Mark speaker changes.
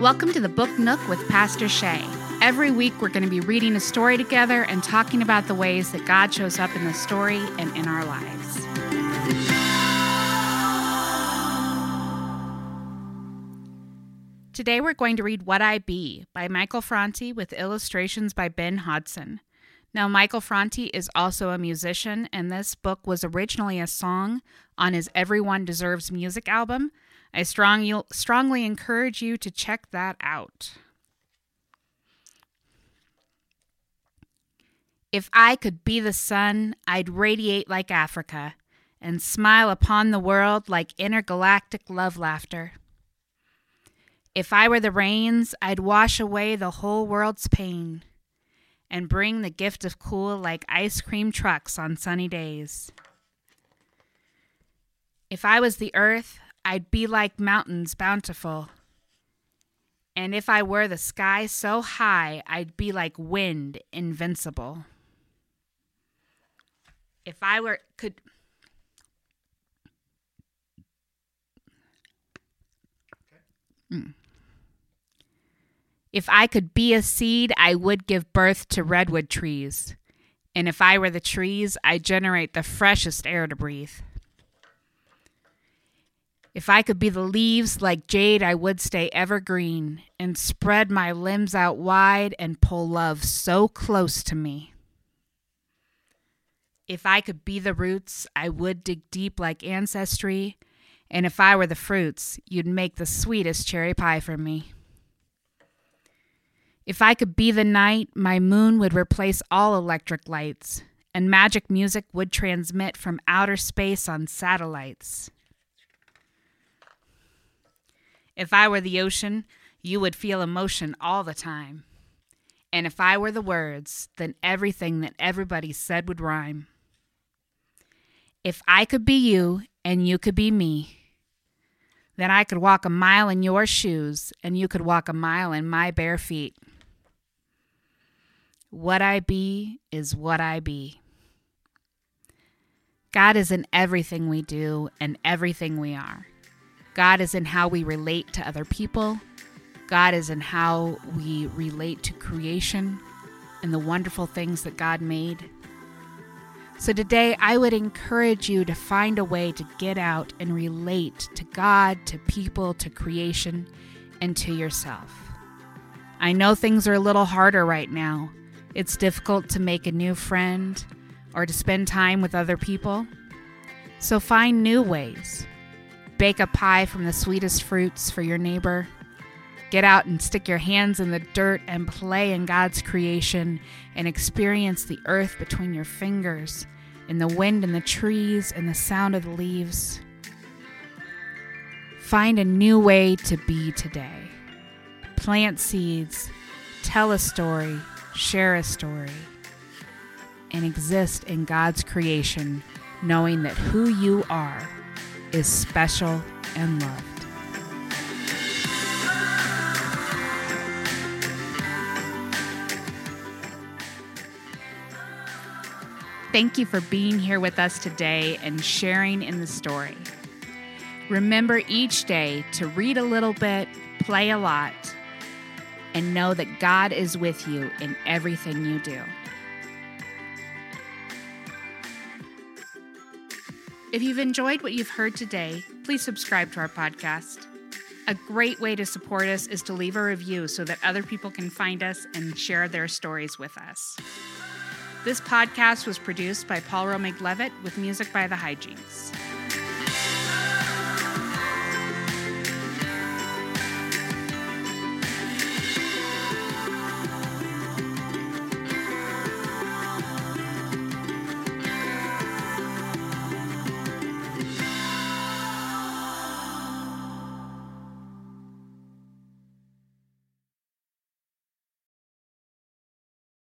Speaker 1: Welcome to the Book Nook with Pastor Shay. Every week, we're going to be reading a story together and talking about the ways that God shows up in the story and in our lives. Today, we're going to read What I Be by Michael Franti with illustrations by Ben Hodson. Now, Michael Franti is also a musician, and this book was originally a song on his Everyone Deserves Music album I strong, strongly encourage you to check that out. If I could be the sun, I'd radiate like Africa and smile upon the world like intergalactic love laughter. If I were the rains, I'd wash away the whole world's pain and bring the gift of cool like ice cream trucks on sunny days. If I was the earth, I'd be like mountains bountiful. And if I were the sky so high, I'd be like wind invincible. If I were could. If I could be a seed, I would give birth to redwood trees. And if I were the trees, I'd generate the freshest air to breathe. If I could be the leaves like jade, I would stay evergreen and spread my limbs out wide and pull love so close to me. If I could be the roots, I would dig deep like ancestry. And if I were the fruits, you'd make the sweetest cherry pie for me. If I could be the night, my moon would replace all electric lights, and magic music would transmit from outer space on satellites. If I were the ocean, you would feel emotion all the time. And if I were the words, then everything that everybody said would rhyme. If I could be you and you could be me, then I could walk a mile in your shoes and you could walk a mile in my bare feet. What I be is what I be. God is in everything we do and everything we are. God is in how we relate to other people. God is in how we relate to creation and the wonderful things that God made. So today, I would encourage you to find a way to get out and relate to God, to people, to creation, and to yourself. I know things are a little harder right now. It's difficult to make a new friend or to spend time with other people. So find new ways. Bake a pie from the sweetest fruits for your neighbor. Get out and stick your hands in the dirt and play in God's creation and experience the earth between your fingers, in the wind and the trees and the sound of the leaves. Find a new way to be today. Plant seeds, tell a story, share a story, and exist in God's creation, knowing that who you are is special and loved. Thank you for being here with us today and sharing in the story. Remember each day to read a little bit, play a lot, and know that God is with you in everything you do. If you've enjoyed what you've heard today, please subscribe to our podcast. A great way to support us is to leave a review so that other people can find us and share their stories with us. This podcast was produced by Paul Romig Levitt with music by The Hijinks.